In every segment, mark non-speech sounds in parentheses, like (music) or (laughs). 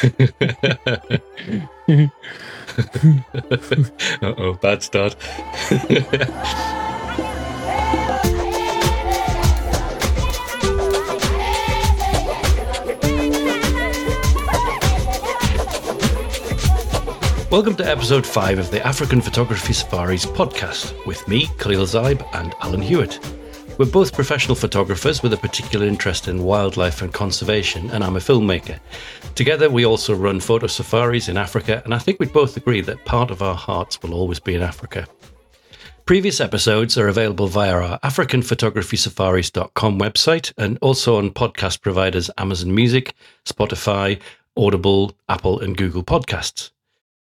(laughs) oh, bad start. Welcome to episode 5 of the African Photography Safaris podcast with me, Khalil Zaib, and Alan Hewitt. We're both professional photographers with a particular interest in wildlife and conservation, and I'm a filmmaker. Together, we also run photo safaris in Africa, and I think we'd both agree that part of our hearts will always be in Africa. Previous episodes are available via our AfricanPhotographySafaris.com website and also on podcast providers Amazon Music, Spotify, Audible, Apple, and Google Podcasts.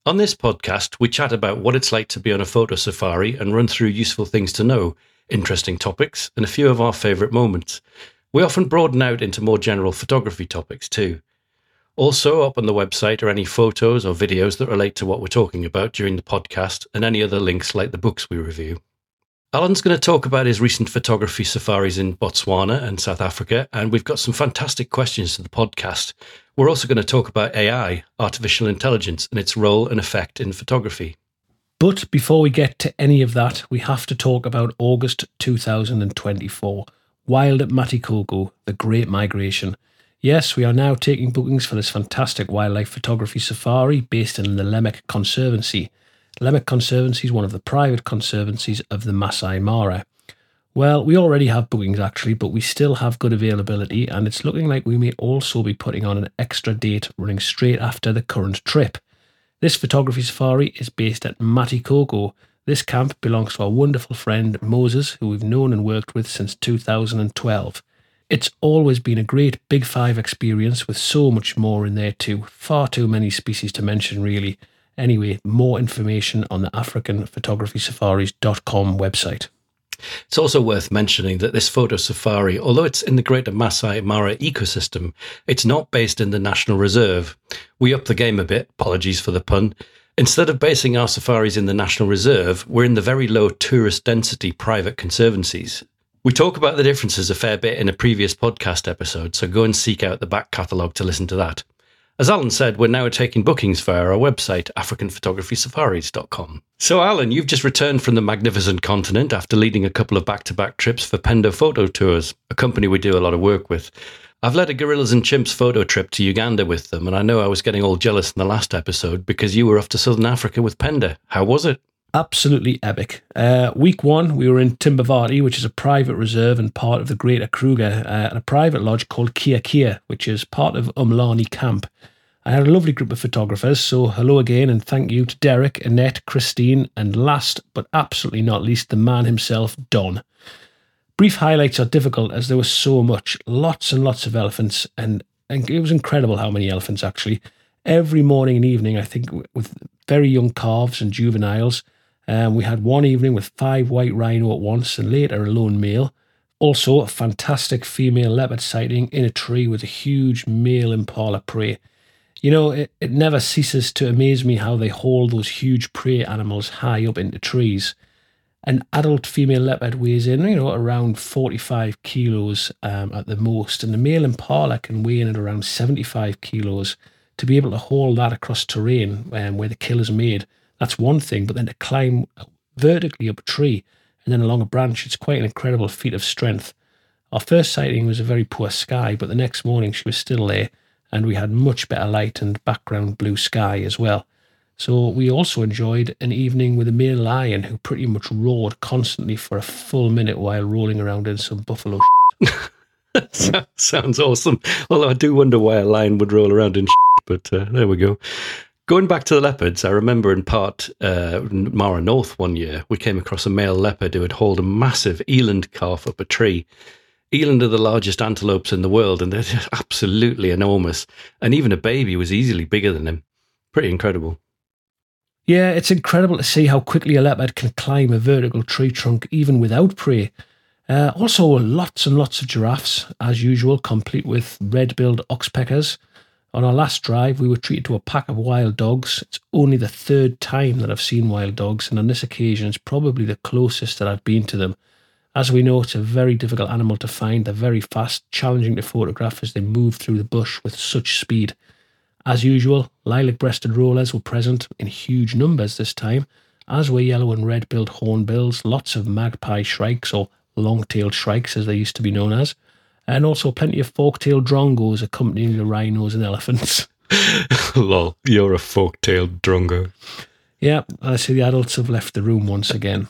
On this podcast, we chat about what it's like to be on a photo safari and run through useful things to know, interesting topics, and a few of our favourite moments. We often broaden out into more general photography topics too. Also, up on the website are any photos or videos that relate to what we're talking about during the podcast and any other links like the books we review. Alan's going to talk about his recent photography safaris in Botswana and South Africa, and we've got some fantastic questions to the podcast. We're also going to talk about AI, artificial intelligence, and its role and effect in photography. But before we get to any of that, we have to talk about August 2024. Wild at Matikogo, the Great Migration. Yes, we are now taking bookings for this fantastic wildlife photography safari based in the Lemek Conservancy. Lemek Conservancy is one of the private conservancies of the Masai Mara. Well, we already have bookings actually, but we still have good availability, and it's looking like we may also be putting on an extra date running straight after the current trip. This photography safari is based at Matikogo. This camp belongs to our wonderful friend Moses, who we've known and worked with since 2012. It's always been a great Big Five experience with so much more in there too. Far too many species to mention, really. Anyway, more information on the AfricanPhotographySafaris.com website. It's also worth mentioning that this photo safari, although it's in the Greater Masai Mara ecosystem, it's not based in the National Reserve. We up the game a bit, apologies for the pun. Instead of basing our safaris in the National Reserve, we're in the very low tourist density private conservancies. We talk about the differences a fair bit in a previous podcast episode, so go and seek out the back catalogue to listen to that. As Alan said, we're now taking bookings via our website, AfricanPhotographySafaris.com. So, Alan, you've just returned from the magnificent continent after leading a couple of back to back trips for Penda Photo Tours, a company we do a lot of work with. I've led a Gorillas and Chimps photo trip to Uganda with them, and I know I was getting all jealous in the last episode because you were off to Southern Africa with Penda. How was it? Absolutely epic. Uh, week one, we were in Timbavati, which is a private reserve and part of the Greater Kruger, uh, and a private lodge called Kia Kia, which is part of Umlani Camp. I had a lovely group of photographers, so hello again and thank you to Derek, Annette, Christine, and last but absolutely not least, the man himself, Don. Brief highlights are difficult as there was so much, lots and lots of elephants, and, and it was incredible how many elephants actually. Every morning and evening, I think, with very young calves and juveniles, um, we had one evening with five white rhino at once and later a lone male. Also, a fantastic female leopard sighting in a tree with a huge male impala prey. You know, it, it never ceases to amaze me how they haul those huge prey animals high up into trees. An adult female leopard weighs in, you know, around 45 kilos um, at the most, and the male impala can weigh in at around 75 kilos. To be able to haul that across terrain um, where the kill is made that's one thing. But then to climb vertically up a tree and then along a branch, it's quite an incredible feat of strength. Our first sighting was a very poor sky, but the next morning she was still there and we had much better light and background blue sky as well. So we also enjoyed an evening with a male lion who pretty much roared constantly for a full minute while rolling around in some buffalo. (laughs) Sounds awesome. Although I do wonder why a lion would roll around in but uh, there we go. Going back to the leopards, I remember in part uh, Mara North one year, we came across a male leopard who had hauled a massive eland calf up a tree. Eland are the largest antelopes in the world, and they're absolutely enormous. And even a baby was easily bigger than him. Pretty incredible. Yeah, it's incredible to see how quickly a leopard can climb a vertical tree trunk even without prey. Uh, also, lots and lots of giraffes, as usual, complete with red billed oxpeckers. On our last drive, we were treated to a pack of wild dogs. It's only the third time that I've seen wild dogs, and on this occasion, it's probably the closest that I've been to them. As we know, it's a very difficult animal to find. They're very fast, challenging to photograph as they move through the bush with such speed. As usual, lilac breasted rollers were present in huge numbers this time, as were yellow and red billed hornbills, lots of magpie shrikes or long tailed shrikes as they used to be known as, and also plenty of fork tailed drongos accompanying the rhinos and elephants. (laughs) Lol, you're a fork-tailed drongo. Yeah, I see the adults have left the room once again.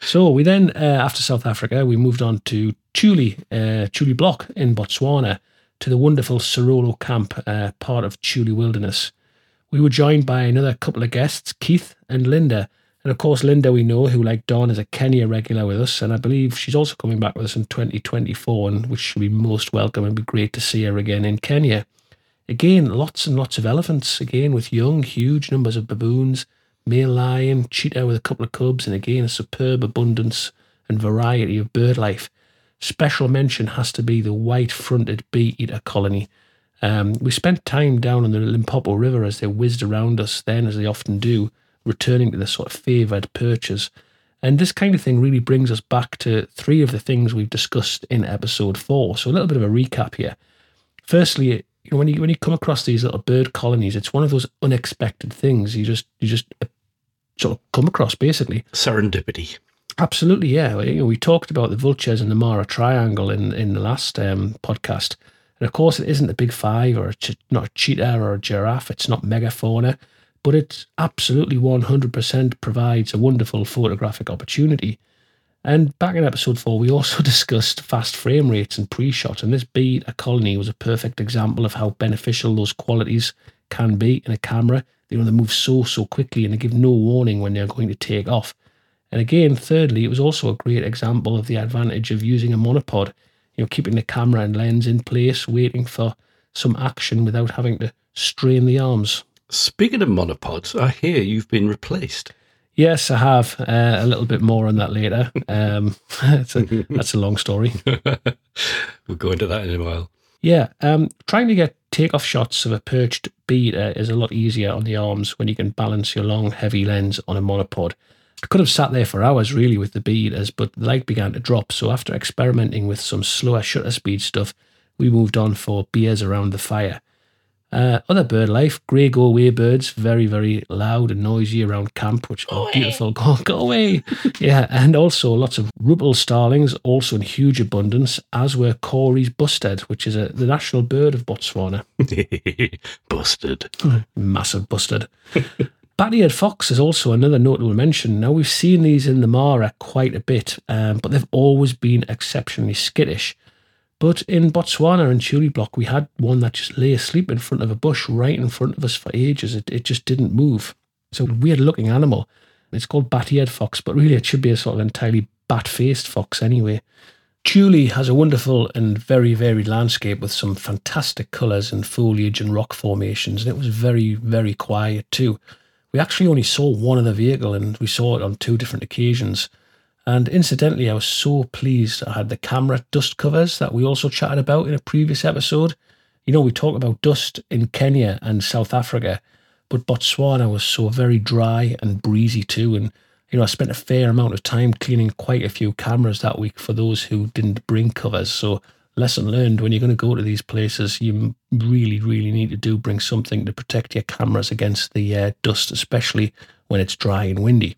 so we then, uh, after South Africa, we moved on to Tuli, uh, Tuli Block in Botswana, to the wonderful Serolo camp, uh, part of Tuli Wilderness. We were joined by another couple of guests, Keith and Linda. And of course, Linda, we know, who like Don is a Kenya regular with us, and I believe she's also coming back with us in 2024, and which should be most welcome and be great to see her again in Kenya. Again, lots and lots of elephants, again, with young, huge numbers of baboons, male lion, cheetah with a couple of cubs, and again, a superb abundance and variety of bird life. Special mention has to be the white fronted bee eater colony. Um, we spent time down on the Limpopo River as they whizzed around us, then, as they often do, returning to the sort of favoured perches. And this kind of thing really brings us back to three of the things we've discussed in episode four. So, a little bit of a recap here. Firstly, you know, when you when you come across these little bird colonies, it's one of those unexpected things. You just you just uh, sort of come across basically. Serendipity. Absolutely, yeah. You know, we talked about the vultures and the Mara Triangle in in the last um, podcast, and of course, it isn't a big five or a not a cheetah or a giraffe. It's not megafauna, but it absolutely one hundred percent provides a wonderful photographic opportunity. And back in episode four, we also (laughs) discussed fast frame rates and pre-shot, and this bee eater colony, was a perfect example of how beneficial those qualities can be in a camera. You know, they move so so quickly and they give no warning when they're going to take off. And again, thirdly, it was also a great example of the advantage of using a monopod. You know, keeping the camera and lens in place, waiting for some action without having to strain the arms. Speaking of monopods, I hear you've been replaced. Yes, I have. Uh, a little bit more on that later. Um, (laughs) a, that's a long story. (laughs) we'll go into that in a while. Yeah, um, trying to get takeoff shots of a perched bee eater uh, is a lot easier on the arms when you can balance your long, heavy lens on a monopod. I could have sat there for hours really with the bee eaters, but the light began to drop. So after experimenting with some slower shutter speed stuff, we moved on for beers around the fire. Uh, other bird life, grey go away birds, very, very loud and noisy around camp, which are beautiful. (laughs) Go, go away. yeah, and also lots of Rüppell's starlings, also in huge abundance, as were Corey's bustard, which is a, the national bird of Botswana. (laughs) Busted. Massive bustard. (laughs) Bat-eared fox is also another notable mention. Now, we've seen these in the Mara quite a bit, um, but they've always been exceptionally skittish. But in Botswana and Tuli Block, we had one that just lay asleep in front of a bush right in front of us for ages. It, it just didn't move. It's a weird looking animal. It's called bat-eared fox, but really it should be a sort of entirely bat-faced fox anyway. Tuli has a wonderful and very varied landscape with some fantastic colours and foliage and rock formations, and it was very, very quiet too. We actually only saw one other vehicle and we saw it on two different occasions. And incidentally, I was so pleased I had the camera dust covers that we also chatted about in a previous episode. You know, we talked about dust in Kenya and South Africa, but Botswana was so very dry and breezy too. And, you know, I spent a fair amount of time cleaning quite a few cameras that week for those who didn't bring covers. So lesson learned when you're going to go to these places you really really need to do bring something to protect your cameras against the uh, dust especially when it's dry and windy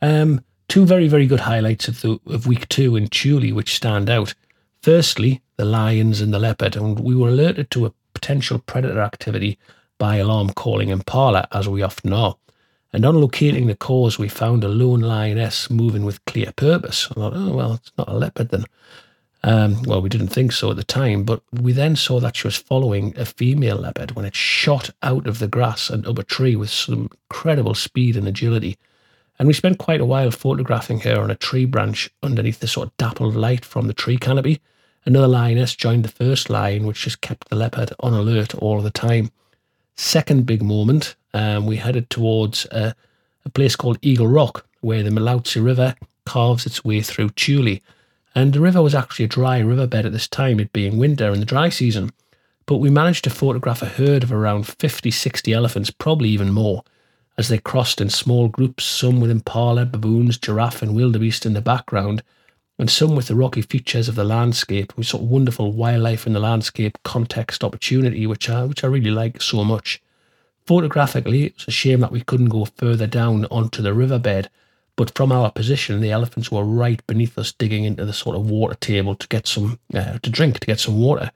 um, two very very good highlights of the of week two in Tuli which stand out. Firstly the lions and the leopard and we were alerted to a potential predator activity by alarm calling in impala as we often are. And on locating the cause we found a lone lioness moving with clear purpose. I thought oh well it's not a leopard then. Um, well, we didn't think so at the time, but we then saw that she was following a female leopard when it shot out of the grass and up a tree with some incredible speed and agility. And we spent quite a while photographing her on a tree branch underneath the sort of dappled light from the tree canopy. Another lioness joined the first lion, which just kept the leopard on alert all the time. Second big moment, um, we headed towards a, a place called Eagle Rock, where the Motloutse River carves its way through Tuli and the river was actually a dry riverbed at this time, it being winter in the dry season. But we managed to photograph a herd of around 50, 60 elephants, probably even more, as they crossed in small groups, some with impala, baboons, giraffe, and wildebeest in the background. and some with the rocky features of the landscape, with sort of wonderful wildlife in the landscape context opportunity, which I which I really like so much. Photographically, it's a shame that we couldn't go further down onto the riverbed, but from our position, the elephants were right beneath us, digging into the sort of water table to get some uh, to drink, to get some water.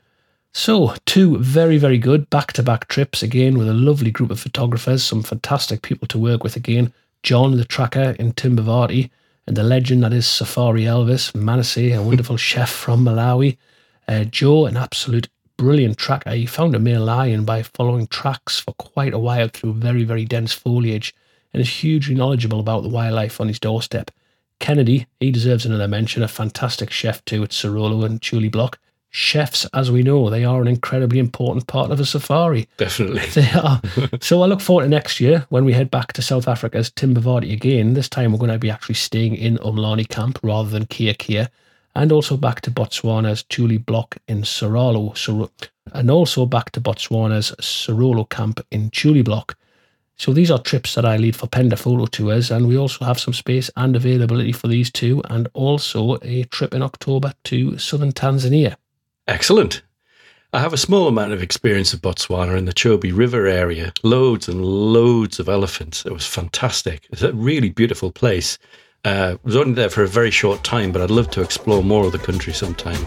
So, two very, very good back to back trips again with a lovely group of photographers, some fantastic people to work with again. John, the tracker in Timbavati, and the legend that is Safari Elvis, Manasseh, a wonderful (laughs) chef from Malawi. Uh, Joe, an absolute brilliant tracker. He found a male lion by following tracks for quite a while through very, very dense foliage and is hugely knowledgeable about the wildlife on his doorstep. Kennedy, he deserves another mention, a fantastic chef too at Serolo and Tuli Block chefs, as we know, they are an incredibly important part of a safari. Definitely. (laughs) They are. so I look forward to next year when we head back to South Africa as Tim Timbavati again. This time we're going to be actually staying in Umlani camp rather than Kia Kia. And also back to Botswana's Tuli Block in Serolo. And also back to Botswana's Serolo camp in Tuli Block. So these are trips that I lead for Penda Photo Tours, and we also have some space and availability for these two, and also a trip in October to southern Tanzania. Excellent. I have a small amount of experience of Botswana in the Chobe River area. Loads and loads of elephants. It was fantastic. It's a really beautiful place. Uh, I was only there for a very short time, but I'd love to explore more of the country sometime.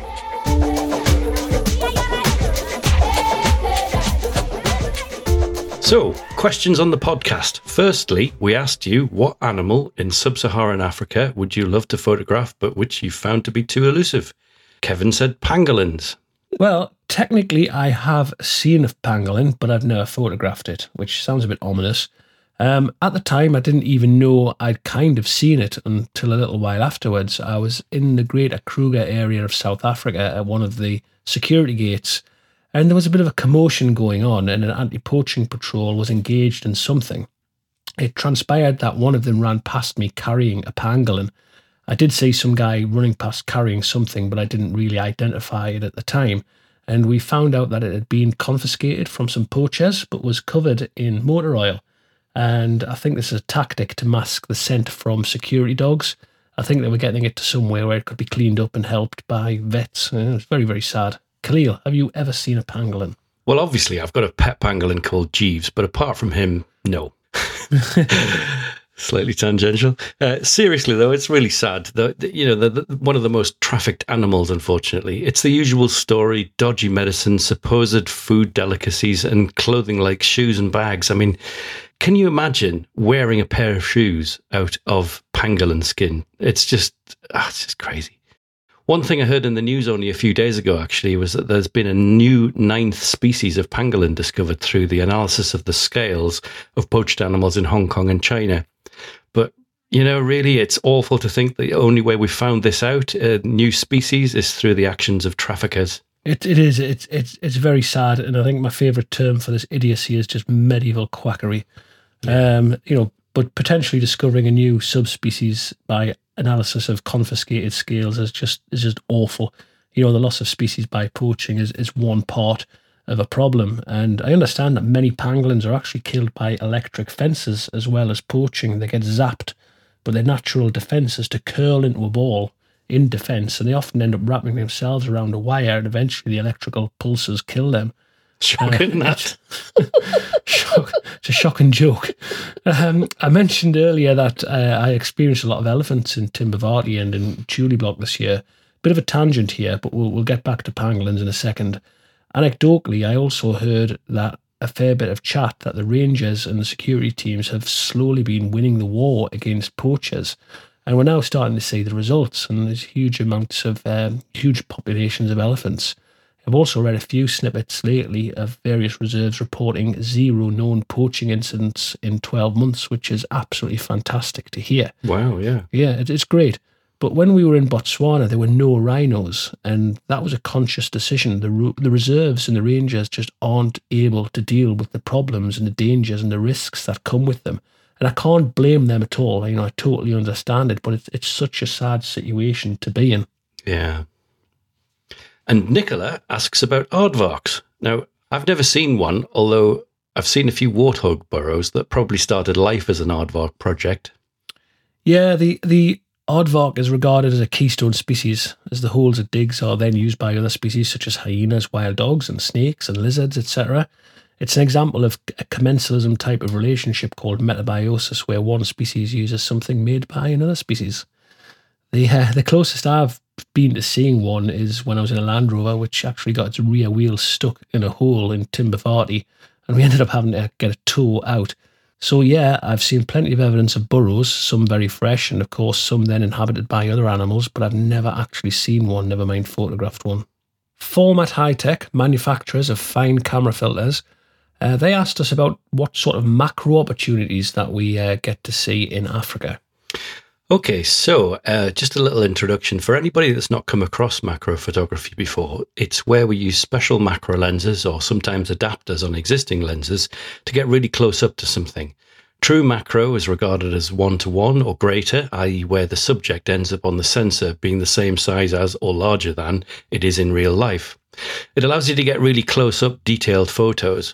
So, questions on the podcast. Firstly, we asked you what animal in sub Saharan Africa would you love to photograph, but which you found to be too elusive? Kevin said pangolins. Well, technically, I have seen a pangolin, but I've never photographed it, which sounds a bit ominous. Um, at the time, I didn't even know I'd kind of seen it until a little while afterwards. I was in the Greater Kruger area of South Africa at one of the security gates, and there was a bit of a commotion going on, and an anti poaching patrol was engaged in something. It transpired that one of them ran past me carrying a pangolin, I did see some guy running past carrying something, but I didn't really identify it at the time. And we found out that it had been confiscated from some poachers, but was covered in motor oil. And I think this is a tactic to mask the scent from security dogs. I think they were getting it to somewhere where it could be cleaned up and helped by vets. It was very, very sad. Khalil, have you ever seen a pangolin? Well, obviously, I've got a pet pangolin called Jeeves, but apart from him, no. (laughs) slightly tangential. Uh, seriously, though, it's really sad. The, the you know, the, the, one of the most trafficked animals. Unfortunately, it's the usual story: dodgy medicine, supposed food delicacies, and clothing like shoes and bags. I mean, can you imagine wearing a pair of shoes out of pangolin skin? It's just, ah, it's just crazy. One thing I heard in the news only a few days ago, actually, was that there's been a new ninth species of pangolin discovered through the analysis of the scales of poached animals in Hong Kong and China. You know, really, it's awful to think the only way we found this out, a new species, is through the actions of traffickers. It it is. It's it's it's very sad, and I think my favourite term for this idiocy is just medieval quackery. Yeah. Um, you know, but potentially discovering a new subspecies by analysis of confiscated scales is just is just awful. You know, the loss of species by poaching is is one part of a problem. And I understand that many pangolins are actually killed by electric fences as well as poaching. They get zapped, but their natural defense is to curl into a ball in defense, and they often end up wrapping themselves around a wire, and eventually the electrical pulses kill them. Shocking uh, that. (laughs) shock, it's a shocking joke. Um, I mentioned earlier that uh, I experienced a lot of elephants in Timbavati and in Tuli Block this year. Bit of a tangent here, but we'll, we'll get back to pangolins in a second. Anecdotally, I also heard that a fair bit of chat that the Rangers and the security teams have slowly been winning the war against poachers. And we're now starting to see the results, and there's huge amounts of um, huge populations of elephants. I've also read a few snippets lately of various reserves reporting zero known poaching incidents in 12 months, which is absolutely fantastic to hear. Wow, yeah. Yeah, it's great. But when we were in Botswana, there were no rhinos, and that was a conscious decision. The, the reserves and the rangers just aren't able to deal with the problems and the dangers and the risks that come with them. And I can't blame them at all. You know, I totally understand it, but it's, it's such a sad situation to be in. Yeah. And Nicola asks about aardvarks. Now, I've never seen one, although I've seen a few warthog burrows that probably started life as an aardvark project. Yeah, the the Aardvark is regarded as a keystone species, as the holes it digs are then used by other species such as hyenas, wild dogs, and snakes and lizards, etc. It's an example of a commensalism type of relationship called metabiosis, where one species uses something made by another species. The, uh, the closest I've been to seeing one is when I was in a Land Rover, which actually got its rear wheel stuck in a hole in Timber Timbavati, and we (laughs) ended up having to get a tow out. So, yeah, I've seen plenty of evidence of burrows, some very fresh, and of course, some then inhabited by other animals, but I've never actually seen one, never mind photographed one. Formatt Hitech, manufacturers of fine camera filters, uh, they asked us about what sort of macro opportunities that we uh, get to see in Africa. Okay, so uh, just a little introduction for anybody that's not come across macro photography before. It's where we use special macro lenses or sometimes adapters on existing lenses to get really close up to something. True macro is regarded as one to one or greater, i.e., where the subject ends up on the sensor being the same size as or larger than it is in real life. It allows you to get really close up, detailed photos.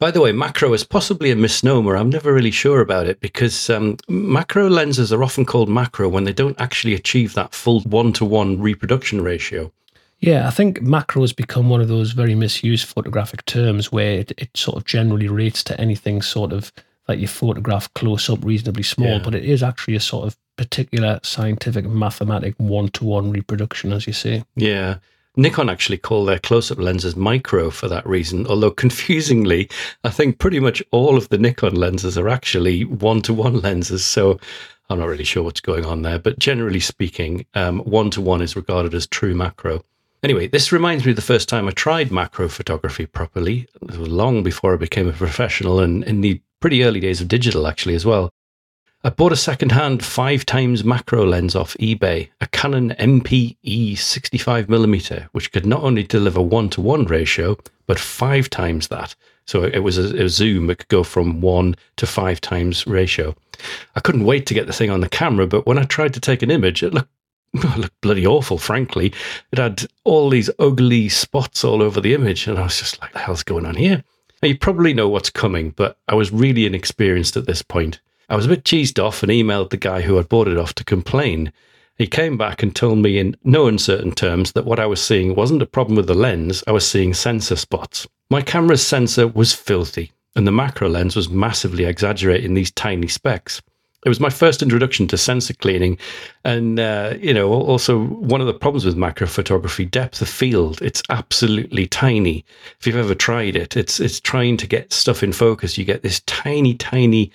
By the way, macro is possibly a misnomer. I'm never really sure about it because um, macro lenses are often called macro when they don't actually achieve that full one to one reproduction ratio. Yeah, I think macro has become one of those very misused photographic terms where it, it sort of generally rates to anything sort of like you photograph close up reasonably small, yeah. but it is actually a sort of particular scientific mathematic one to one reproduction, as you say. Yeah. Nikon actually call their close up lenses micro for that reason, although confusingly, I think pretty much all of the Nikon lenses are actually one to one lenses. So I'm not really sure what's going on there, but generally speaking, one to one is regarded as true macro. Anyway, this reminds me of the first time I tried macro photography properly. Long before I became a professional and in the pretty early days of digital, actually, as well. I bought a second-hand five times macro lens off eBay, a Canon MPE 65mm, which could not only deliver one-to-one ratio, but five times that. So it was a, a, zoom; it could go from one to five times ratio. I couldn't wait to get the thing on the camera, but when I tried to take an image, it looked, (laughs) it looked bloody awful. Frankly, it had all these ugly spots all over the image, and I was just like, "The hell's going on here?" Now, you probably know what's coming, but I was really inexperienced at this point. I was a bit cheesed off and emailed the guy who had bought it off to complain. He came back and told me in no uncertain terms that what I was seeing wasn't a problem with the lens, I was seeing sensor spots. My camera's sensor was filthy, and the macro lens was massively exaggerating these tiny specks. It was my first introduction to sensor cleaning, and uh, you know, also one of the problems with macro photography: depth of field. It's absolutely tiny. If you've ever tried it, it's it's trying to get stuff in focus. You get this tiny, tiny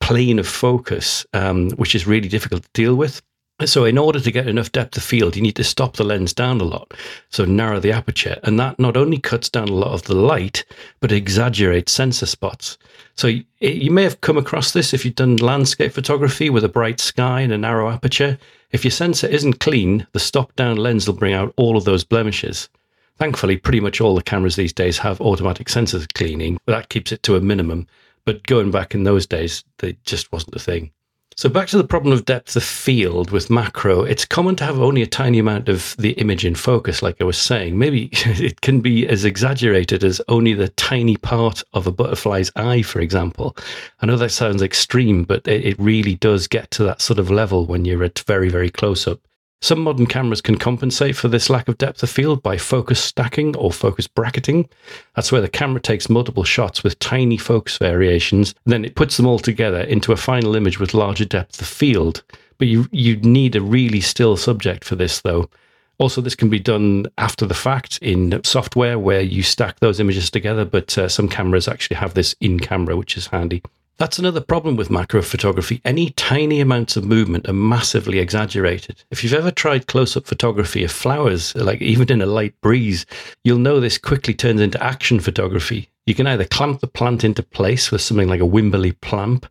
plane of focus, um, which is really difficult to deal with. So, in order to get enough depth of field, you need to stop the lens down a lot. So, narrow the aperture. And that not only cuts down a lot of the light, but exaggerates sensor spots. So, you may have come across this if you've done landscape photography with a bright sky and a narrow aperture. If your sensor isn't clean, the stop down lens will bring out all of those blemishes. Thankfully, pretty much all the cameras these days have automatic sensor cleaning, but that keeps it to a minimum. But going back in those days, they just wasn't a thing. So back to the problem of depth of field with macro, it's common to have only a tiny amount of the image in focus, like I was saying. Maybe (laughs) it can be as exaggerated as only the tiny part of a butterfly's eye, for example. I know that sounds extreme, but it really does get to that sort of level when you're at very, very close up. Some modern cameras can compensate for this lack of depth of field by focus stacking or focus bracketing. That's where the camera takes multiple shots with tiny focus variations, then it puts them all together into a final image with larger depth of field. But you you need a really still subject for this though. Also, this can be done after the fact in software where you stack those images together, but uh, some cameras actually have this in camera, which is handy. That's another problem with macro photography. Any tiny amounts of movement are massively exaggerated. If you've ever tried close up photography of flowers, like even in a light breeze, you'll know this quickly turns into action photography. You can either clamp the plant into place with something like a Wimberley clamp,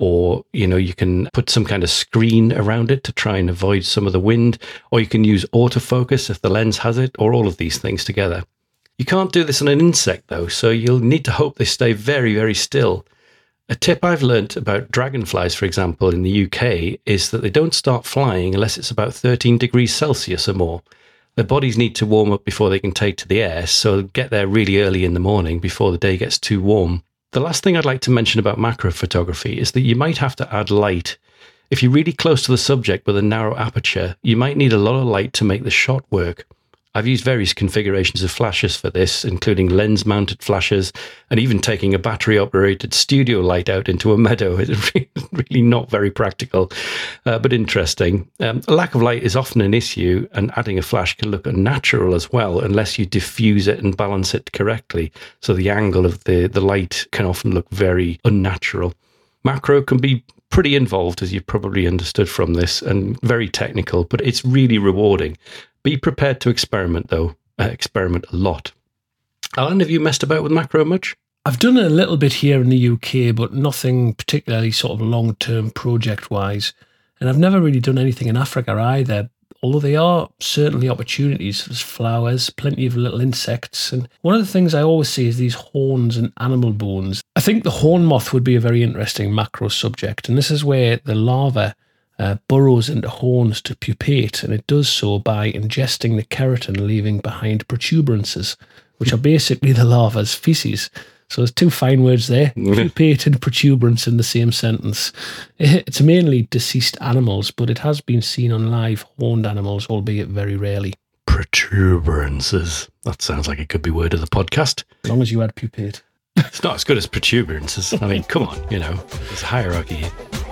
or you know you can put some kind of screen around it to try and avoid some of the wind or you can use autofocus if the lens has it or all of these things together you can't do this on an insect though so you'll need to hope they stay very very still a tip I've learnt about dragonflies, for example, in the UK is that they don't start flying unless it's about 13 degrees Celsius or more. Their bodies need to warm up before they can take to the air, so get there really early in the morning before the day gets too warm. The last thing I'd like to mention about macro photography is that you might have to add light. If you're really close to the subject with a narrow aperture, you might need a lot of light to make the shot work. I've used various configurations of flashes for this, including lens mounted flashes and even taking a battery operated studio light out into a meadow. (laughs) It's really not very practical, uh, but interesting. Um, a lack of light is often an issue, and adding a flash can look unnatural as well unless you diffuse it and balance it correctly. So the angle of the, the light can often look very unnatural. Macro can be pretty involved, as you've probably understood from this, and very technical, but it's really rewarding. Be prepared to experiment, though. Uh, experiment a lot. Alan, have you messed about with macro much? I've done a little bit here in the UK, but nothing particularly sort of long term project wise. And I've never really done anything in Africa either, although they are certainly opportunities. There's flowers, plenty of little insects. And one of the things I always see is these horns and animal bones. I think the horn moth would be a very interesting macro subject. And this is where the larva uh, burrows into horns to pupate, and it does so by ingesting the keratin, leaving behind protuberances, which are basically (laughs) the larva's feces. So there's two fine words there, (laughs) pupate and protuberance in the same sentence. (laughs) It's mainly deceased animals, but it has been seen on live horned animals, albeit very rarely. Protuberances. That sounds like it could be word of the podcast. As long as you add pupate. It's not as good as protuberances. I mean, come on, you know, there's a hierarchy here.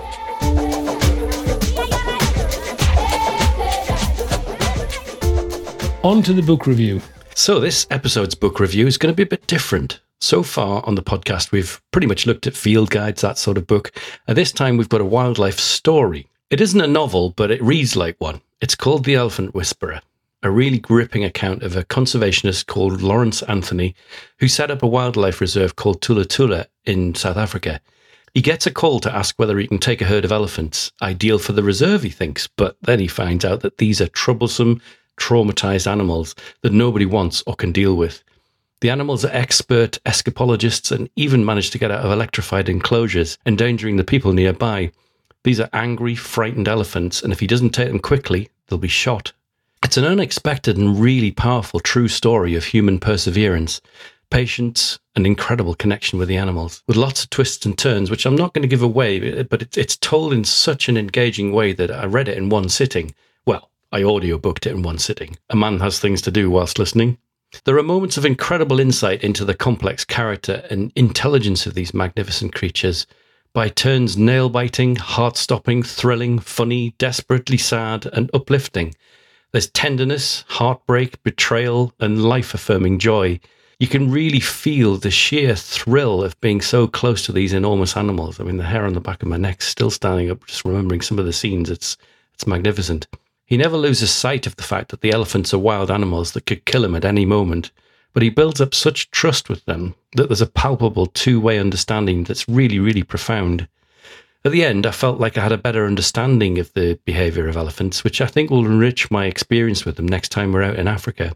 On to the book review. So, this episode's book review is going to be a bit different. So far on the podcast, we've pretty much looked at field guides, that sort of book. And this time, we've got a wildlife story. It isn't a novel, but it reads like one. It's called The Elephant Whisperer, a really gripping account of a conservationist called Lawrence Anthony, who set up a wildlife reserve called Thula Thula in South Africa. He gets a call to ask whether he can take a herd of elephants, ideal for the reserve, he thinks, but then he finds out that these are troublesome, traumatized animals that nobody wants or can deal with. The animals are expert escapologists and even manage to get out of electrified enclosures, endangering the people nearby. These are angry, frightened elephants, and if he doesn't take them quickly, they'll be shot. It's an unexpected and really powerful true story of human perseverance, patience, and incredible connection with the animals, with lots of twists and turns, which I'm not going to give away, but it's told in such an engaging way that I read it in one sitting. I audiobooked it in one sitting. A man has things to do whilst listening. There are moments of incredible insight into the complex character and intelligence of these magnificent creatures, by turns nail biting, heart stopping, thrilling, funny, desperately sad, and uplifting. There's tenderness, heartbreak, betrayal, and life affirming joy. You can really feel the sheer thrill of being so close to these enormous animals. I mean, the hair on the back of my neck's still standing up just remembering some of the scenes. It's, it's magnificent. He never loses sight of the fact that the elephants are wild animals that could kill him at any moment, but he builds up such trust with them that there's a palpable two way understanding that's really, really profound. At the end, I felt like I had a better understanding of the behavior of elephants, which I think will enrich my experience with them next time we're out in Africa.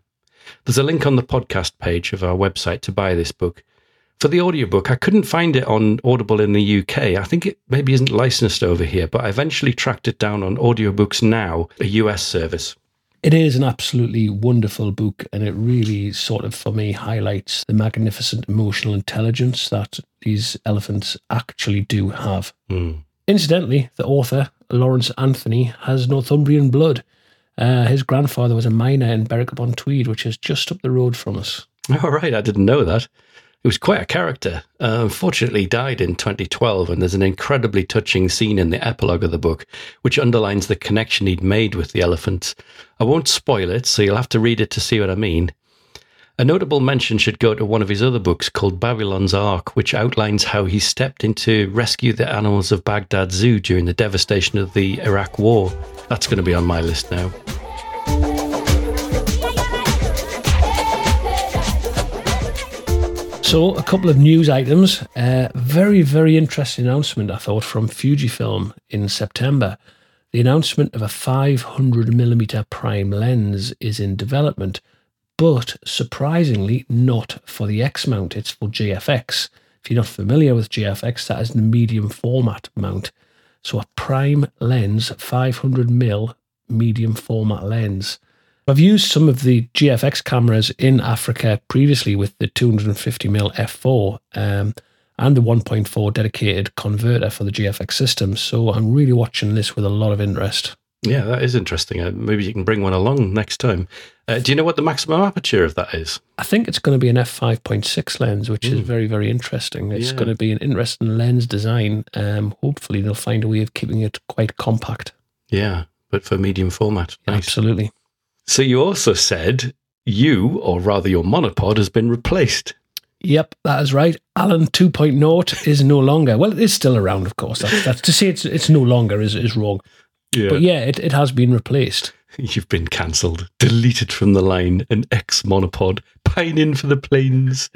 There's a link on the podcast page of our website to buy this book, for the audiobook, I couldn't find it on Audible in the UK. I think it maybe isn't licensed over here, but I eventually tracked it down on Audiobooks Now, a US service. It is an absolutely wonderful book, and it really sort of, for me, highlights the magnificent emotional intelligence that these elephants actually do have. Mm. Incidentally, the author, Lawrence Anthony, has Northumbrian blood. Uh, his grandfather was a miner in Berwick upon Tweed, which is just up the road from us. (laughs) All right, I didn't know that. He was quite a character. Uh, unfortunately, died in 2012, and there's an incredibly touching scene in the epilogue of the book which underlines the connection he'd made with the elephants. I won't spoil it, so you'll have to read it to see what I mean. A notable mention should go to one of his other books called Babylon's Ark, which outlines how he stepped in to rescue the animals of Baghdad Zoo during the devastation of the Iraq War. That's going to be on my list now. So, a couple of news items. Uh, very, very interesting announcement, I thought, from Fujifilm in September. The announcement of a 500mm prime lens is in development, but surprisingly, not for the X mount. It's for GFX. If you're not familiar with GFX, that is the medium format mount. So, a prime lens, 500mm medium format lens. I've used some of the GFX cameras in Africa previously with the 250mm f4, um, and the 1.4 dedicated converter for the GFX system. So I'm really watching this with a lot of interest. Yeah, that is interesting. Uh, maybe you can bring one along next time. Uh, do you know what the maximum aperture of that is? I think it's going to be an f5.6 lens, which mm. is very, very interesting. It's yeah. going to be an interesting lens design. Um, hopefully, they'll find a way of keeping it quite compact. Yeah, but for medium format. Nice. Absolutely. So you also said you, or rather your monopod, has been replaced. Yep, that is right. Alan 2.0 is no longer. Well, it is still around, of course. That's, that's to say it's it's no longer is is wrong. Yeah. But yeah, it, it has been replaced. (laughs) You've been cancelled, deleted from the line, an ex monopod, pining for the planes.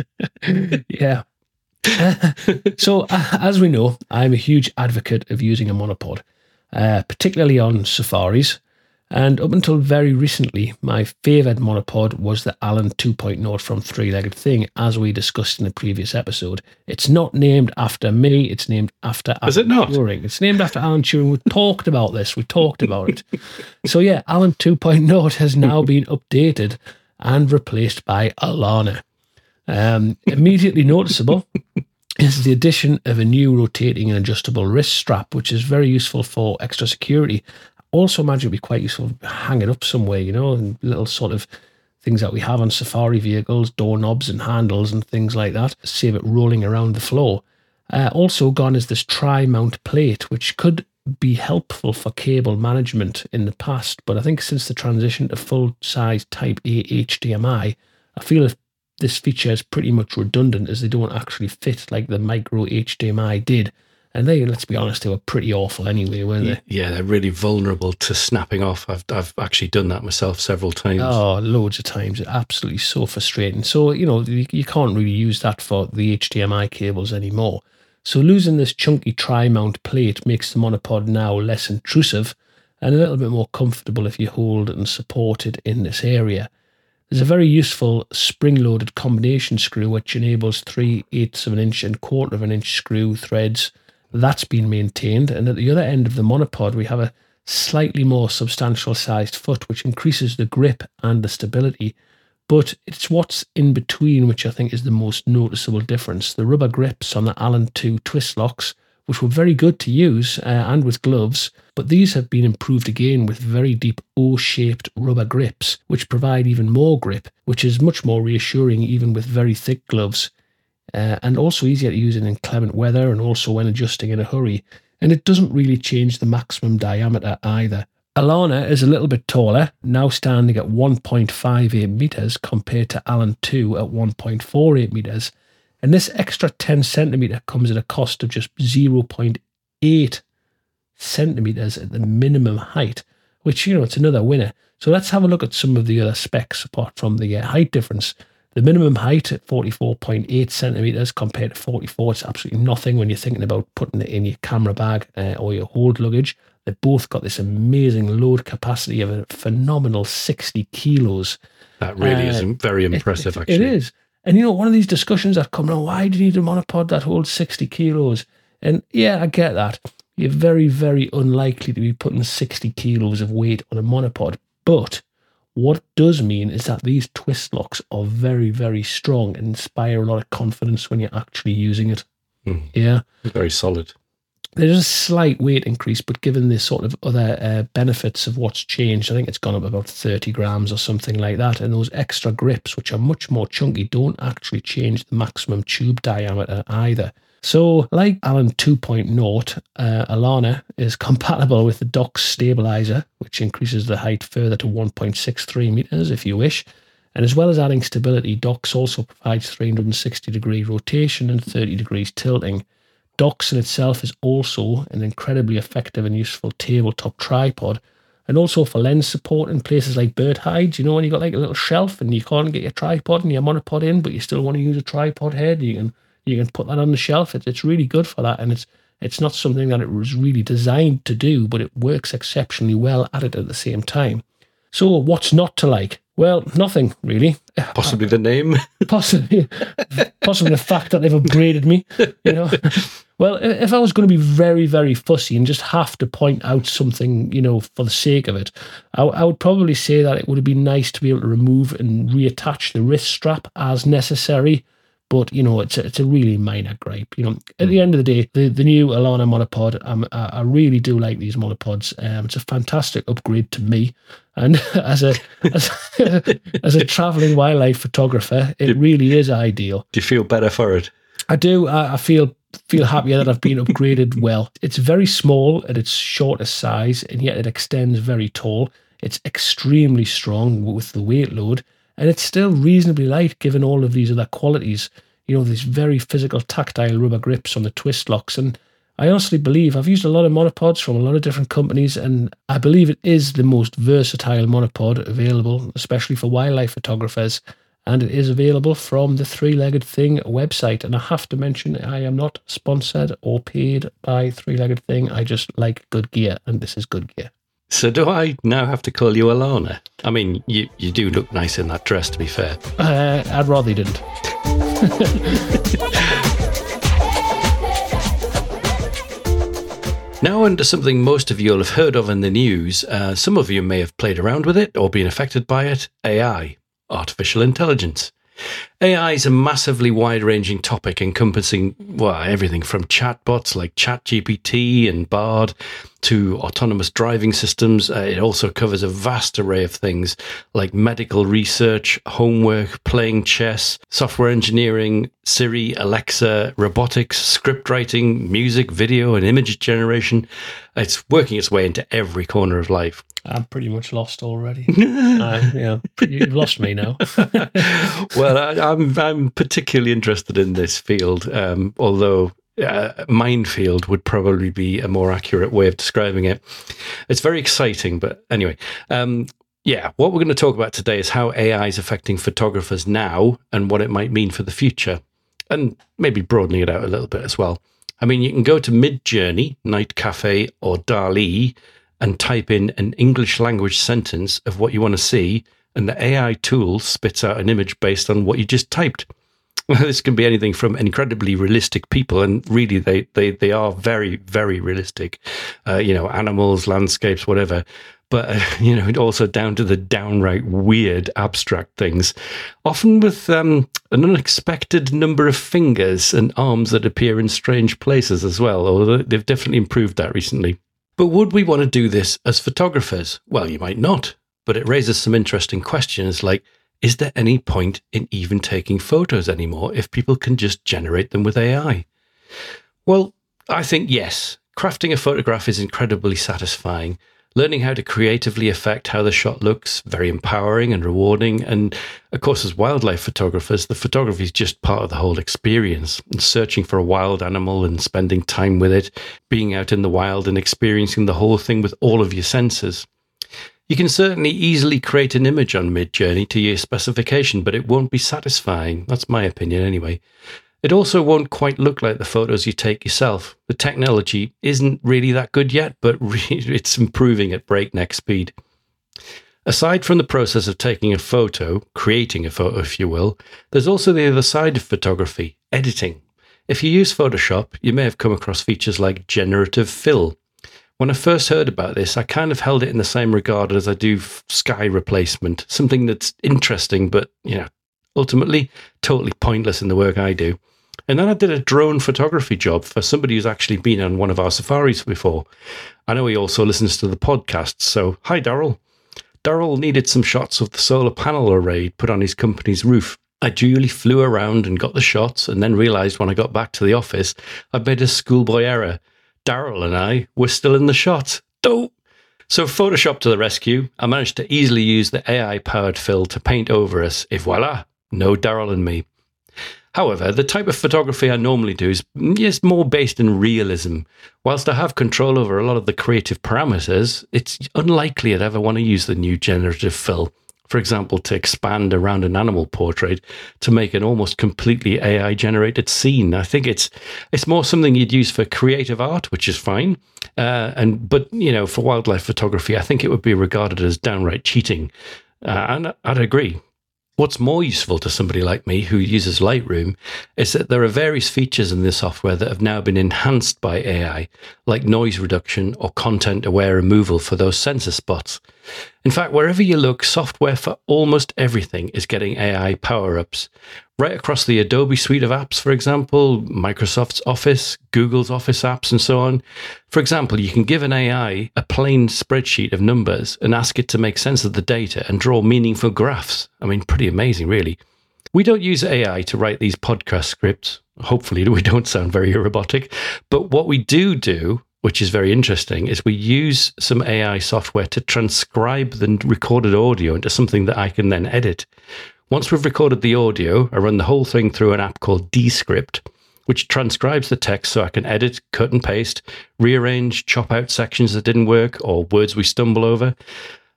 (laughs) yeah. (laughs) so, uh, as we know, I'm a huge advocate of using a monopod, uh, particularly on safaris. And up until very recently, my favoured monopod was the Alan 2.0 from Three Legged Thing, as we discussed in the previous episode. It's not named after me, it's named after Alan Is it not? Turing. It's named after Alan Turing. We talked about this, we talked about it. so, yeah, Alan 2.0 has now (laughs) been updated and replaced by Alana. Um, immediately noticeable is the addition of a new rotating and adjustable wrist strap, which is very useful for extra security also imagine it'd be quite useful to hang it up somewhere, you know, and little sort of things that we have on safari vehicles, doorknobs and handles and things like that, save it rolling around the floor. Uh, also gone is this tri-mount plate, which could be helpful for cable management in the past, but I think since the transition to full-size Type A HDMI, I feel if this feature is pretty much redundant as they don't actually fit like the micro HDMI did. And they, let's be honest, they were pretty awful anyway, weren't they? Yeah, they're really vulnerable to snapping off. I've, I've actually done that myself several times. Oh, loads of times. Absolutely so frustrating. So, you know, you, you can't really use that for the HDMI cables anymore. So, losing this chunky tri mount plate makes the monopod now less intrusive and a little bit more comfortable if you hold and support it in this area. There's a very useful spring loaded combination screw which enables 3 eighths of an inch and quarter of an inch screw threads that's been maintained. And at the other end of the monopod, we have a slightly more substantial sized foot, which increases the grip and the stability. But it's what's in between which I think is the most noticeable difference. The rubber grips on the Alan 2 twist locks, which were very good to use uh, and with gloves, but these have been improved again with very deep O shaped rubber grips, which provide even more grip, which is much more reassuring even with very thick gloves uh, and also easier to use in inclement weather and also when adjusting in a hurry. And it doesn't really change the maximum diameter either. Alana is a little bit taller, now standing at 1.58 metres compared to Alan 2 at 1.48 metres. And this extra 10 centimetre comes at a cost of just 0.8 centimetres at the minimum height, which, you know, it's another winner. So let's have a look at some of the other specs apart from the uh, height difference. The minimum height at 44.8 centimeters compared to 44, it's absolutely nothing when you're thinking about putting it in your camera bag uh, or your hold luggage. They've both got this amazing load capacity of a phenomenal 60 kilos. That really uh, is very impressive, it, actually. It is. And you know, one of these discussions that come on, why do you need a monopod that holds 60 kilos? And yeah, I get that. You're very, very unlikely to be putting 60 kilos of weight on a monopod. But what it does mean is that these twist locks are very, very strong and inspire a lot of confidence when you're actually using it. Mm. Yeah. Very solid. There's a slight weight increase, but given the sort of other uh, benefits of what's changed, I think it's gone up about 30 grams or something like that. And those extra grips, which are much more chunky, don't actually change the maximum tube diameter either. So, like Alan 2.0, uh, Alana is compatible with the Docz stabilizer, which increases the height further to 1.63 meters if you wish. And as well as adding stability, Docz also provides 360 degree rotation and 30 degrees tilting. Docz in itself is also an incredibly effective and useful tabletop tripod, and also for lens support in places like bird hides. You know, when you've got like a little shelf and you can't get your tripod and your monopod in, but you still want to use a tripod head, you can you can put that on the shelf. It, it's really good for that, and it's it's not something that it was really designed to do, but it works exceptionally well at it at the same time. So, what's not to like? Well, nothing really. (laughs) Possibly the name. (laughs) possibly, possibly the fact that they've upgraded me. You know. (laughs) Well, if I was going to be very, very fussy and just have to point out something, you know, for the sake of it, I, I would probably say that it would have been nice to be able to remove and reattach the wrist strap as necessary But you know, it's a, it's a really minor gripe. You know, at the end of the day, the, the new Alana monopod, um, I, I really do like these monopods. Um, it's a fantastic upgrade to me, and (laughs) as a as, (laughs) as a traveling wildlife photographer, it really is ideal. Do you feel better for it? I do. I, I feel feel happier that I've been (laughs) upgraded well. It's very small at its shortest size, and yet it extends very tall. It's extremely strong with the weight load, and it's still reasonably light given all of these other qualities. You know, these very physical, tactile rubber grips on the twist locks. And I honestly believe I've used a lot of monopods from a lot of different companies, and I believe it is the most versatile monopod available, especially for wildlife photographers. And it is available from the Three Legged Thing website. And I have to mention, I am not sponsored or paid by Three Legged Thing. I just like good gear, and this is good gear. So do I now have to call you Alana? I mean, you, you do look nice in that dress, to be fair. Uh, I'd rather you didn't. (laughs) Now, onto something most of you will have heard of in the news. Uh, some of you may have played around with it or been affected by it AI, artificial intelligence. AI is a massively wide ranging topic encompassing well, everything from chatbots like ChatGPT and Bard to autonomous driving systems. Uh, it also covers a vast array of things like medical research, homework, playing chess, software engineering, Siri, Alexa, robotics, script writing, music, video, and image generation. It's working its way into every corner of life. I'm pretty much lost already. (laughs) uh, yeah, you've lost me now. (laughs) well, I, am I'm, I'm particularly interested in this field, um, although uh, minefield would probably be a more accurate way of describing it. It's very exciting, but anyway, um, yeah, what we're going to talk about today is how AI is affecting photographers now and what it might mean for the future, and maybe broadening it out a little bit as well. I mean, you can go to Midjourney, Night Cafe, or DALL-E and type in an English language sentence of what you want to see, and the AI tool spits out an image based on what you just typed. (laughs) This can be anything from incredibly realistic people, and really, they they they are very very realistic. Uh, you know, animals, landscapes, whatever. But uh, (laughs) you know, also down to the downright weird, abstract things, often with um, an unexpected number of fingers and arms that appear in strange places as well. Although they've definitely improved that recently. But would we want to do this as photographers? Well, you might not, but it raises some interesting questions like is there any point in even taking photos anymore if people can just generate them with AI? Well, I think yes. Crafting a photograph is incredibly satisfying, learning how to creatively affect how the shot looks very empowering and rewarding and of course as wildlife photographers the photography is just part of the whole experience and searching for a wild animal and spending time with it being out in the wild and experiencing the whole thing with all of your senses you can certainly easily create an image on Midjourney to your specification, but it won't be satisfying. That's my opinion anyway. It also won't quite look like the photos you take yourself. The technology isn't really that good yet, but (laughs) it's improving at breakneck speed. Aside from the process of taking a photo, creating a photo, if you will, there's also the other side of photography editing. If you use Photoshop, you may have come across features like generative fill. When I first heard about this, I kind of held it in the same regard as I do sky replacement, something that's interesting, but, you know, ultimately totally pointless in the work I do. And then I did a drone photography job for somebody who's actually been on one of our safaris before. I know he also listens to the podcast. So, hi, Daryl. Daryl needed some shots of the solar panel array put on his company's roof. I duly flew around and got the shots, and then realized when I got back to the office, I'd made a schoolboy error. Daryl and I were still in the shot. Dope. So, Photoshop to the rescue, I managed to easily use the AI powered fill to paint over us. if voila, no Daryl and me. However, the type of photography I normally do is, is more based in realism. Whilst I have control over a lot of the creative parameters, it's unlikely I'd ever want to use the new generative fill. For example, to expand around an animal portrait to make an almost completely AI generated scene. I think it's it's more something you'd use for creative art, which is fine. Uh, and but you know, for wildlife photography, I think it would be regarded as downright cheating. Uh, and I'd agree. What's more useful to somebody like me who uses Lightroom is that there are various features in the software that have now been enhanced by AI, like noise reduction or content aware removal for those sensor spots. In fact, wherever you look, software for almost everything is getting AI power ups. Right across the Adobe suite of apps, for example, Microsoft's Office, Google's Office apps, and so on. For example, you can give an AI a plain spreadsheet of numbers and ask it to make sense of the data and draw meaningful graphs. I mean, pretty amazing, really. We don't use AI to write these podcast scripts. Hopefully, (laughs) we don't sound very robotic. But what we do do, which is very interesting, is we use some AI software to transcribe the recorded audio into something that I can then edit. Once we've recorded the audio, I run the whole thing through an app called Descript, which transcribes the text so I can edit, cut and paste, rearrange, chop out sections that didn't work or words we stumble over.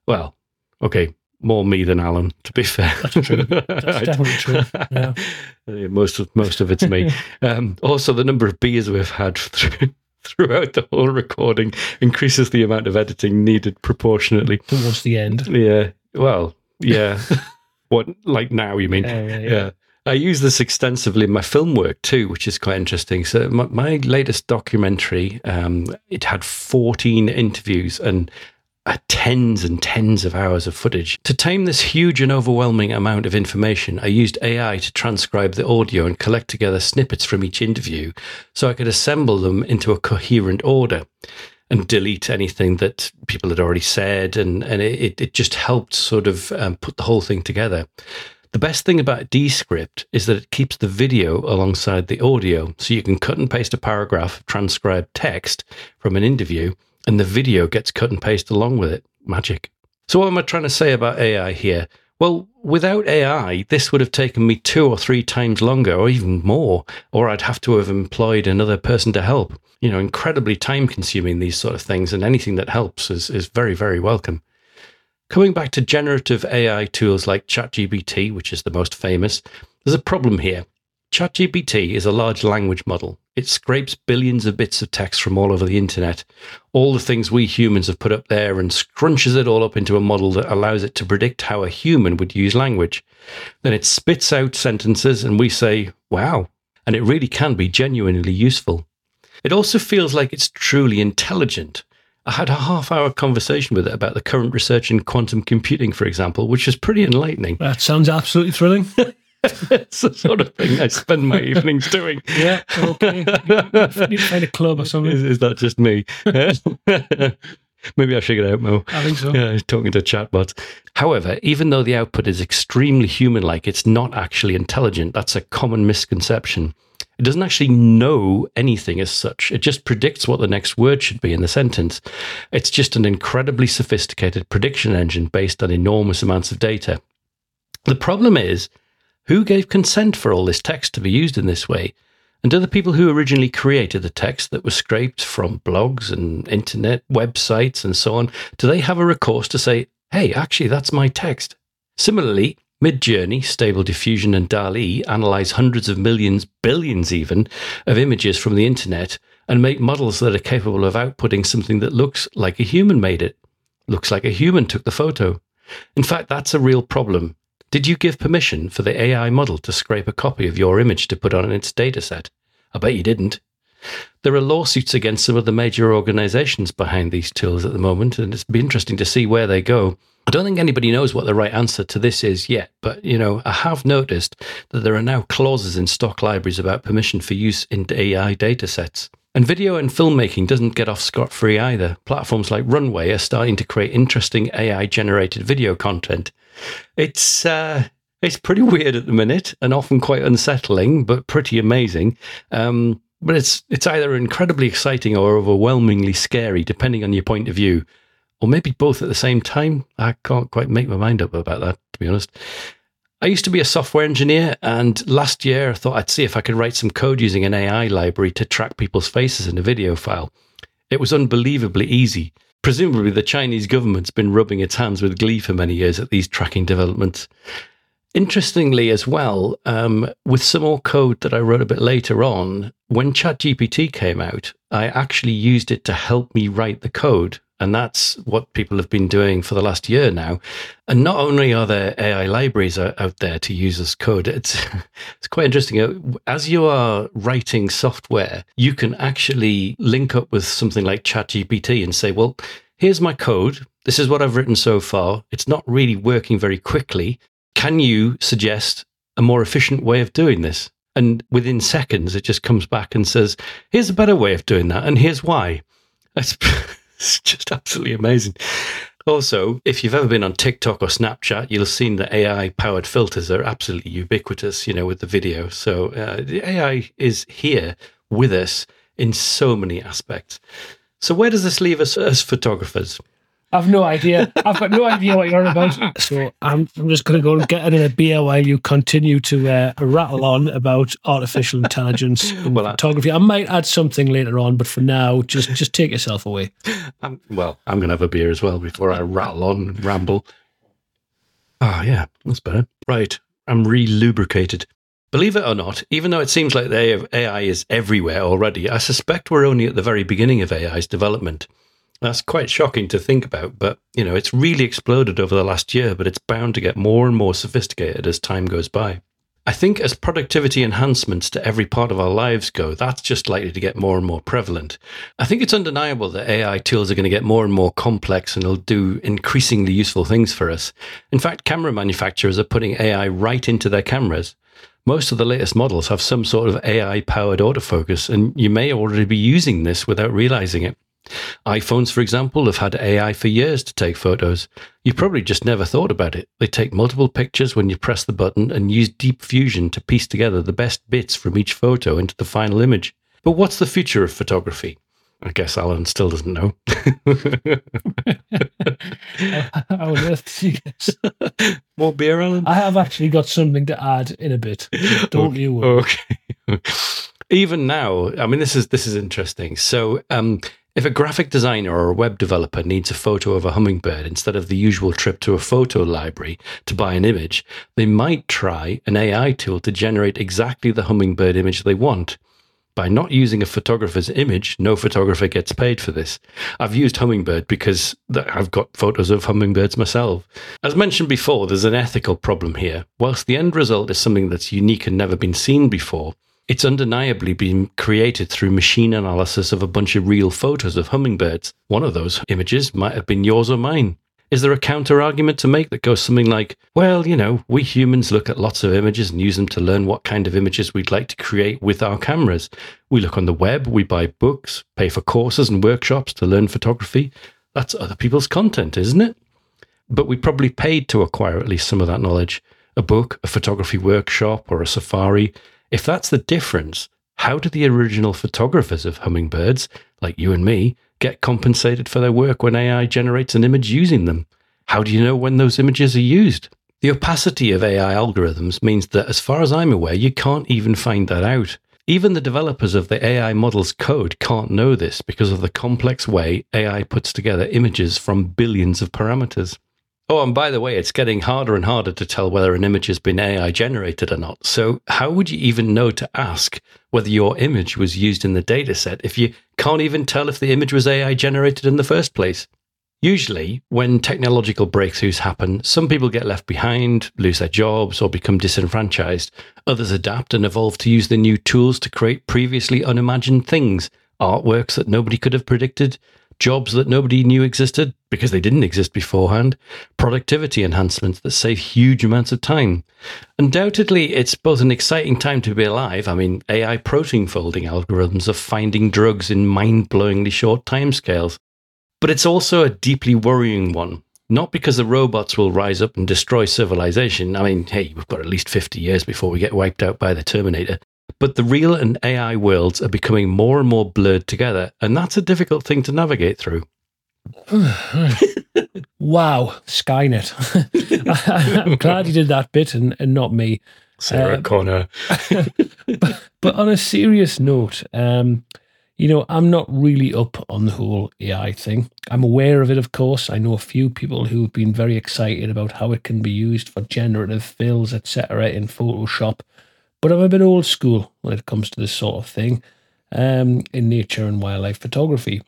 Well, okay, more me than Alan, to be fair. That's true. (laughs) That's definitely true. (laughs) Yeah. most of most of it's me. (laughs) um, also, the number of beers we've had through, (laughs) throughout the whole recording increases the amount of editing needed proportionately. Towards the end. Yeah. Well, yeah. (laughs) what like now? You mean? Yeah, yeah, yeah. yeah. I use this extensively in my film work too, which is quite interesting. So my, my latest documentary, um, it had 14 interviews and uh, tens and tens of hours of footage. To tame this huge and overwhelming amount of information, I used AI to transcribe the audio and collect together snippets from each interview so I could assemble them into a coherent order and delete anything that people had already said. And, and it, it just helped sort of um, put the whole thing together. The best thing about Descript is that it keeps the video alongside the audio, so you can cut and paste a paragraph of transcribed text from an interview, and the video gets cut and pasted along with it. Magic. So, what am I trying to say about AI here? Well, without AI, this would have taken me two or three times longer, or even more, or I'd have to have employed another person to help. You know, incredibly time consuming, these sort of things, and anything that helps is, is very, very welcome. Coming back to generative AI tools like ChatGPT, which is the most famous, there's a problem here. ChatGPT is a large language model. It scrapes billions of bits of text from all over the internet, all the things we humans have put up there, and scrunches it all up into a model that allows it to predict how a human would use language. Then it spits out sentences, and we say, wow. And it really can be genuinely useful. It also feels like it's truly intelligent. I had a half hour conversation with it about the current research in quantum computing, for example, which was pretty enlightening. That sounds absolutely thrilling. (laughs) (laughs) it's the sort of thing I spend my evenings doing. yeah, okay. (laughs) You find a club or something. Is, is that just me? (laughs) Maybe I figured out more. I think so. Yeah, talking to chatbots. However, even though the output is extremely human like, it's not actually intelligent. That's a common misconception. It doesn't actually know anything as such. It just predicts what the next word should be in the sentence. It's just an incredibly sophisticated prediction engine based on enormous amounts of data. The problem is, who gave consent for all this text to be used in this way? And do the people who originally created the text that was scraped from blogs and internet websites and so on, do they have a recourse to say, hey, actually, that's my text? Similarly, Midjourney, Stable Diffusion, and DALL-E analyze hundreds of millions, billions even, of images from the internet and make models that are capable of outputting something that looks like a human made it, looks like a human took the photo. In fact, that's a real problem. Did you give permission for the AI model to scrape a copy of your image to put on its dataset? I bet you didn't. There are lawsuits against some of the major organizations behind these tools at the moment, and it's be interesting to see where they go. I don't think anybody knows what the right answer to this is yet, but you know, I have noticed that there are now clauses in stock libraries about permission for use in AI datasets. And video and filmmaking doesn't get off scot free either. Platforms like Runway are starting to create interesting AI generated video content. It's uh, it's pretty weird at the minute and often quite unsettling, but pretty amazing. Um, but it's it's either incredibly exciting or overwhelmingly scary, depending on your point of view, or maybe both at the same time. I can't quite make my mind up about that, to be honest. I used to be a software engineer, and last year I thought I'd see if I could write some code using an AI library to track people's faces in a video file. It was unbelievably easy. Presumably, the Chinese government's been rubbing its hands with glee for many years at these tracking developments. Interestingly, as well, um, with some more code that I wrote a bit later on, when ChatGPT came out, I actually used it to help me write the code. And that's what people have been doing for the last year now. And not only are there AI libraries out there to use as code, it's (laughs) it's quite interesting. Uh, as you are writing software, you can actually link up with something like ChatGPT and say, "Well, here's my code. this is what I've written so far. It's not really working very quickly. Can you suggest a more efficient way of doing this? And within seconds, it just comes back and says, here's a better way of doing that, and here's why. That's (laughs) it's just absolutely amazing. Also, if you've ever been on TikTok or Snapchat, you'll have seen that AI powered filters are absolutely ubiquitous, you know, with the video. So uh, the AI is here with us in so many aspects. So, where does this leave us as photographers? I've no idea. I've got no idea what you're on about. So I'm, I'm just going to go and get another beer while you continue to uh, rattle on about artificial intelligence and well, photography. I might add something later on, but for now, just just take yourself away. I'm, well, I'm going to have a beer as well before I rattle on and ramble. Ah, oh, yeah, that's better. Right, I'm re-lubricated. Believe it or not, even though it seems like the AI is everywhere already, I suspect we're only at the very beginning of AI's development. That's quite shocking to think about, but you know, it's really exploded over the last year, but it's bound to get more and more sophisticated as time goes by. I think as productivity enhancements to every part of our lives go, that's just likely to get more and more prevalent. I think it's undeniable that AI tools are going to get more and more complex and will do increasingly useful things for us. In fact, camera manufacturers are putting AI right into their cameras. Most of the latest models have some sort of AI powered autofocus, and you may already be using this without realizing it iPhones, for example, have had AI for years to take photos. You probably just never thought about it. They take multiple pictures when you press the button and use deep fusion to piece together the best bits from each photo into the final image. But what's the future of photography? I guess Alan still doesn't know. How on earth do you guess? More beer, Alan? I have actually got something to add in a bit. Don't okay. you worry. Okay. (laughs) Even now, I mean, this is this is interesting. So, um, if a graphic designer or a web developer needs a photo of a hummingbird instead of the usual trip to a photo library to buy an image, they might try an AI tool to generate exactly the hummingbird image they want. By not using a photographer's image, no photographer gets paid for this. I've used Hummingbird because I've got photos of hummingbirds myself. As mentioned before, there's an ethical problem here. Whilst the end result is something that's unique and never been seen before, it's undeniably been created through machine analysis of a bunch of real photos of hummingbirds. One of those images might have been yours or mine. Is there a counter argument to make that goes something like, well, you know, we humans look at lots of images and use them to learn what kind of images we'd like to create with our cameras. We look on the web, we buy books, pay for courses and workshops to learn photography. That's other people's content, isn't it? But we probably paid to acquire at least some of that knowledge. A book, a photography workshop, or a safari if that's the difference, how do the original photographers of hummingbirds, like you and me, get compensated for their work when AI generates an image using them? How do you know when those images are used? The opacity of AI algorithms means that, as far as I'm aware, you can't even find that out. Even the developers of the AI model's code can't know this because of the complex way AI puts together images from billions of parameters. Oh, and by the way, it's getting harder and harder to tell whether an image has been AI generated or not. So, how would you even know to ask whether your image was used in the dataset if you can't even tell if the image was AI generated in the first place? Usually, when technological breakthroughs happen, some people get left behind, lose their jobs, or become disenfranchised. Others adapt and evolve to use the new tools to create previously unimagined things, artworks that nobody could have predicted, jobs that nobody knew existed because they didn't exist beforehand, productivity enhancements that save huge amounts of time. Undoubtedly, it's both an exciting time to be alive. I mean, AI protein folding algorithms are finding drugs in mind blowingly short timescales. But it's also a deeply worrying one. Not because the robots will rise up and destroy civilization. I mean, hey, we've got at least 50 years before we get wiped out by the Terminator. But the real and AI worlds are becoming more and more blurred together, and that's a difficult thing to navigate through. (laughs) wow, Skynet. (laughs) I'm glad you did that bit and, and not me. Sarah uh, Connor. (laughs) but, but, on a serious note, um, you know, I'm not really up on the whole AI thing. I'm aware of it, of course. I know a few people who've been very excited about how it can be used for generative fills, etc., in Photoshop. But I'm a bit old school when it comes to this sort of thing um, in nature and wildlife photography.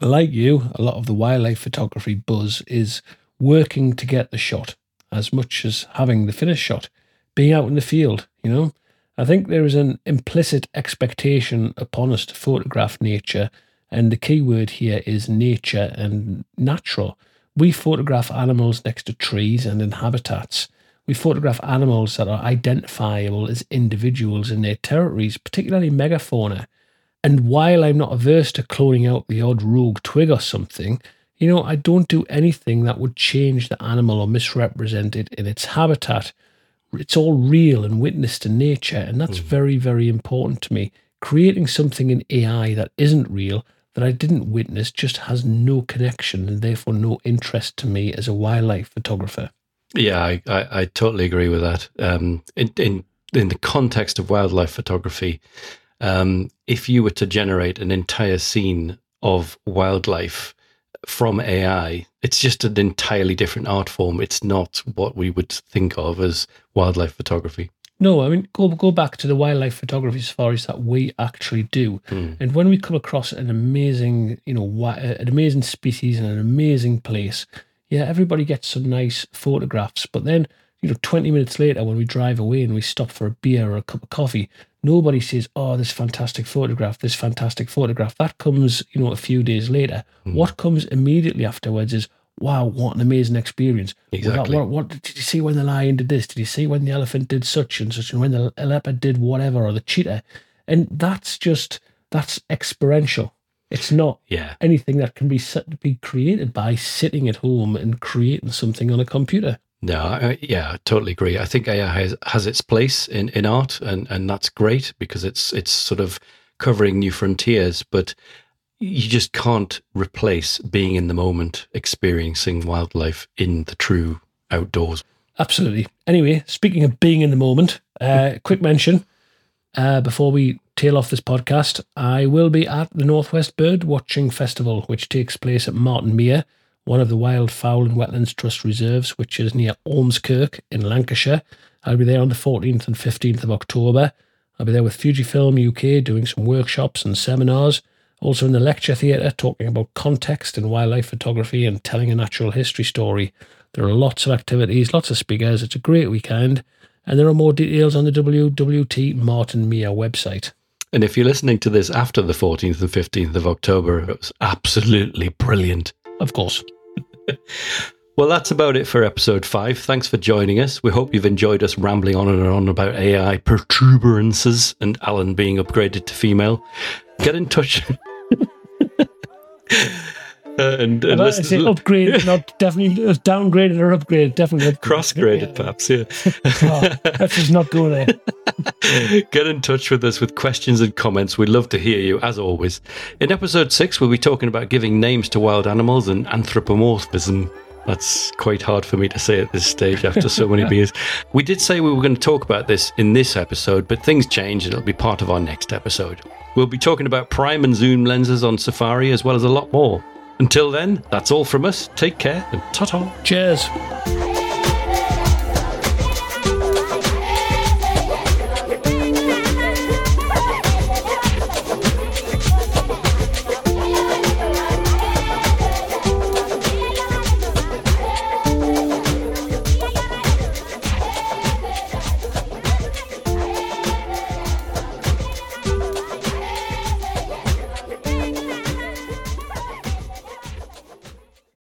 Like you, a lot of the wildlife photography buzz is working to get the shot as much as having the finished shot, being out in the field, you know. I think there is an implicit expectation upon us to photograph nature, and the key word here is nature and natural. We photograph animals next to trees and in habitats. We photograph animals that are identifiable as individuals in their territories, particularly megafauna. And while I'm not averse to cloning out the odd rogue twig or something, you know, I don't do anything that would change the animal or misrepresent it in its habitat. It's all real and witnessed in nature, and that's mm. very, very important to me. Creating something in AI that isn't real, that I didn't witness, just has no connection and therefore no interest to me as a wildlife photographer. Yeah, I, I, I totally agree with that. Um, in, in in the context of wildlife photography, um, if you were to generate an entire scene of wildlife from AI, it's just an entirely different art form. It's not what we would think of as wildlife photography. No, I mean go go back to the wildlife photography safaris that we actually do, mm. and when we come across an amazing, you know, an amazing species and an amazing place, yeah, everybody gets some nice photographs. But then, you know, twenty minutes later, when we drive away and we stop for a beer or a cup of coffee, nobody says, "Oh, this fantastic photograph, this fantastic photograph." That comes, you know, a few days later. Mm. What comes immediately afterwards is, "Wow, what an amazing experience!" Exactly. What, what, what, did you see when the lion did this? Did you see when the elephant did such and such, and when the leopard did whatever, or the cheetah? And that's just that's experiential. It's not yeah. anything that can be set, be created by sitting at home and creating something on a computer. No, I, yeah, I totally agree. I think AI has, has its place in, in art, and, and that's great because it's it's sort of covering new frontiers. But you just can't replace being in the moment, experiencing wildlife in the true outdoors. Absolutely. Anyway, speaking of being in the moment, uh, quick mention uh, before we tail off this podcast, I will be at the Northwest Bird Watching Festival, which takes place at Martin Mere one of the Wild Fowl and Wetlands Trust reserves, which is near Ormskirk in Lancashire. I'll be there on the 14th and 15th of October. I'll be there with Fujifilm UK doing some workshops and seminars. Also in the lecture theatre, talking about context in wildlife photography and telling a natural history story. There are lots of activities, lots of speakers. It's a great weekend. And there are more details on the WWT Martin Mere website. And if you're listening to this after the 14th and 15th of October, it was absolutely brilliant of course. (laughs) well, that's about it for episode five. Thanks for joining us. We hope you've enjoyed us rambling on and on about AI protuberances and Alan being upgraded to female. Get in touch. (laughs) Uh, and, and listen, say upgraded, (laughs) not definitely uh, downgraded or upgraded, definitely cross-graded, (laughs) perhaps. Yeah, oh, let's just not go there. (laughs) Get in touch with us with questions and comments. We'd love to hear you, as always. In episode six, we'll be talking about giving names to wild animals and anthropomorphism. That's quite hard for me to say at this stage after so many beers. We did say we were going to talk about this in this episode, but things changed and it'll be part of our next episode. We'll be talking about prime and zoom lenses on Safari as well as a lot more. Until then, that's all from us. Take care and ta ta. Cheers.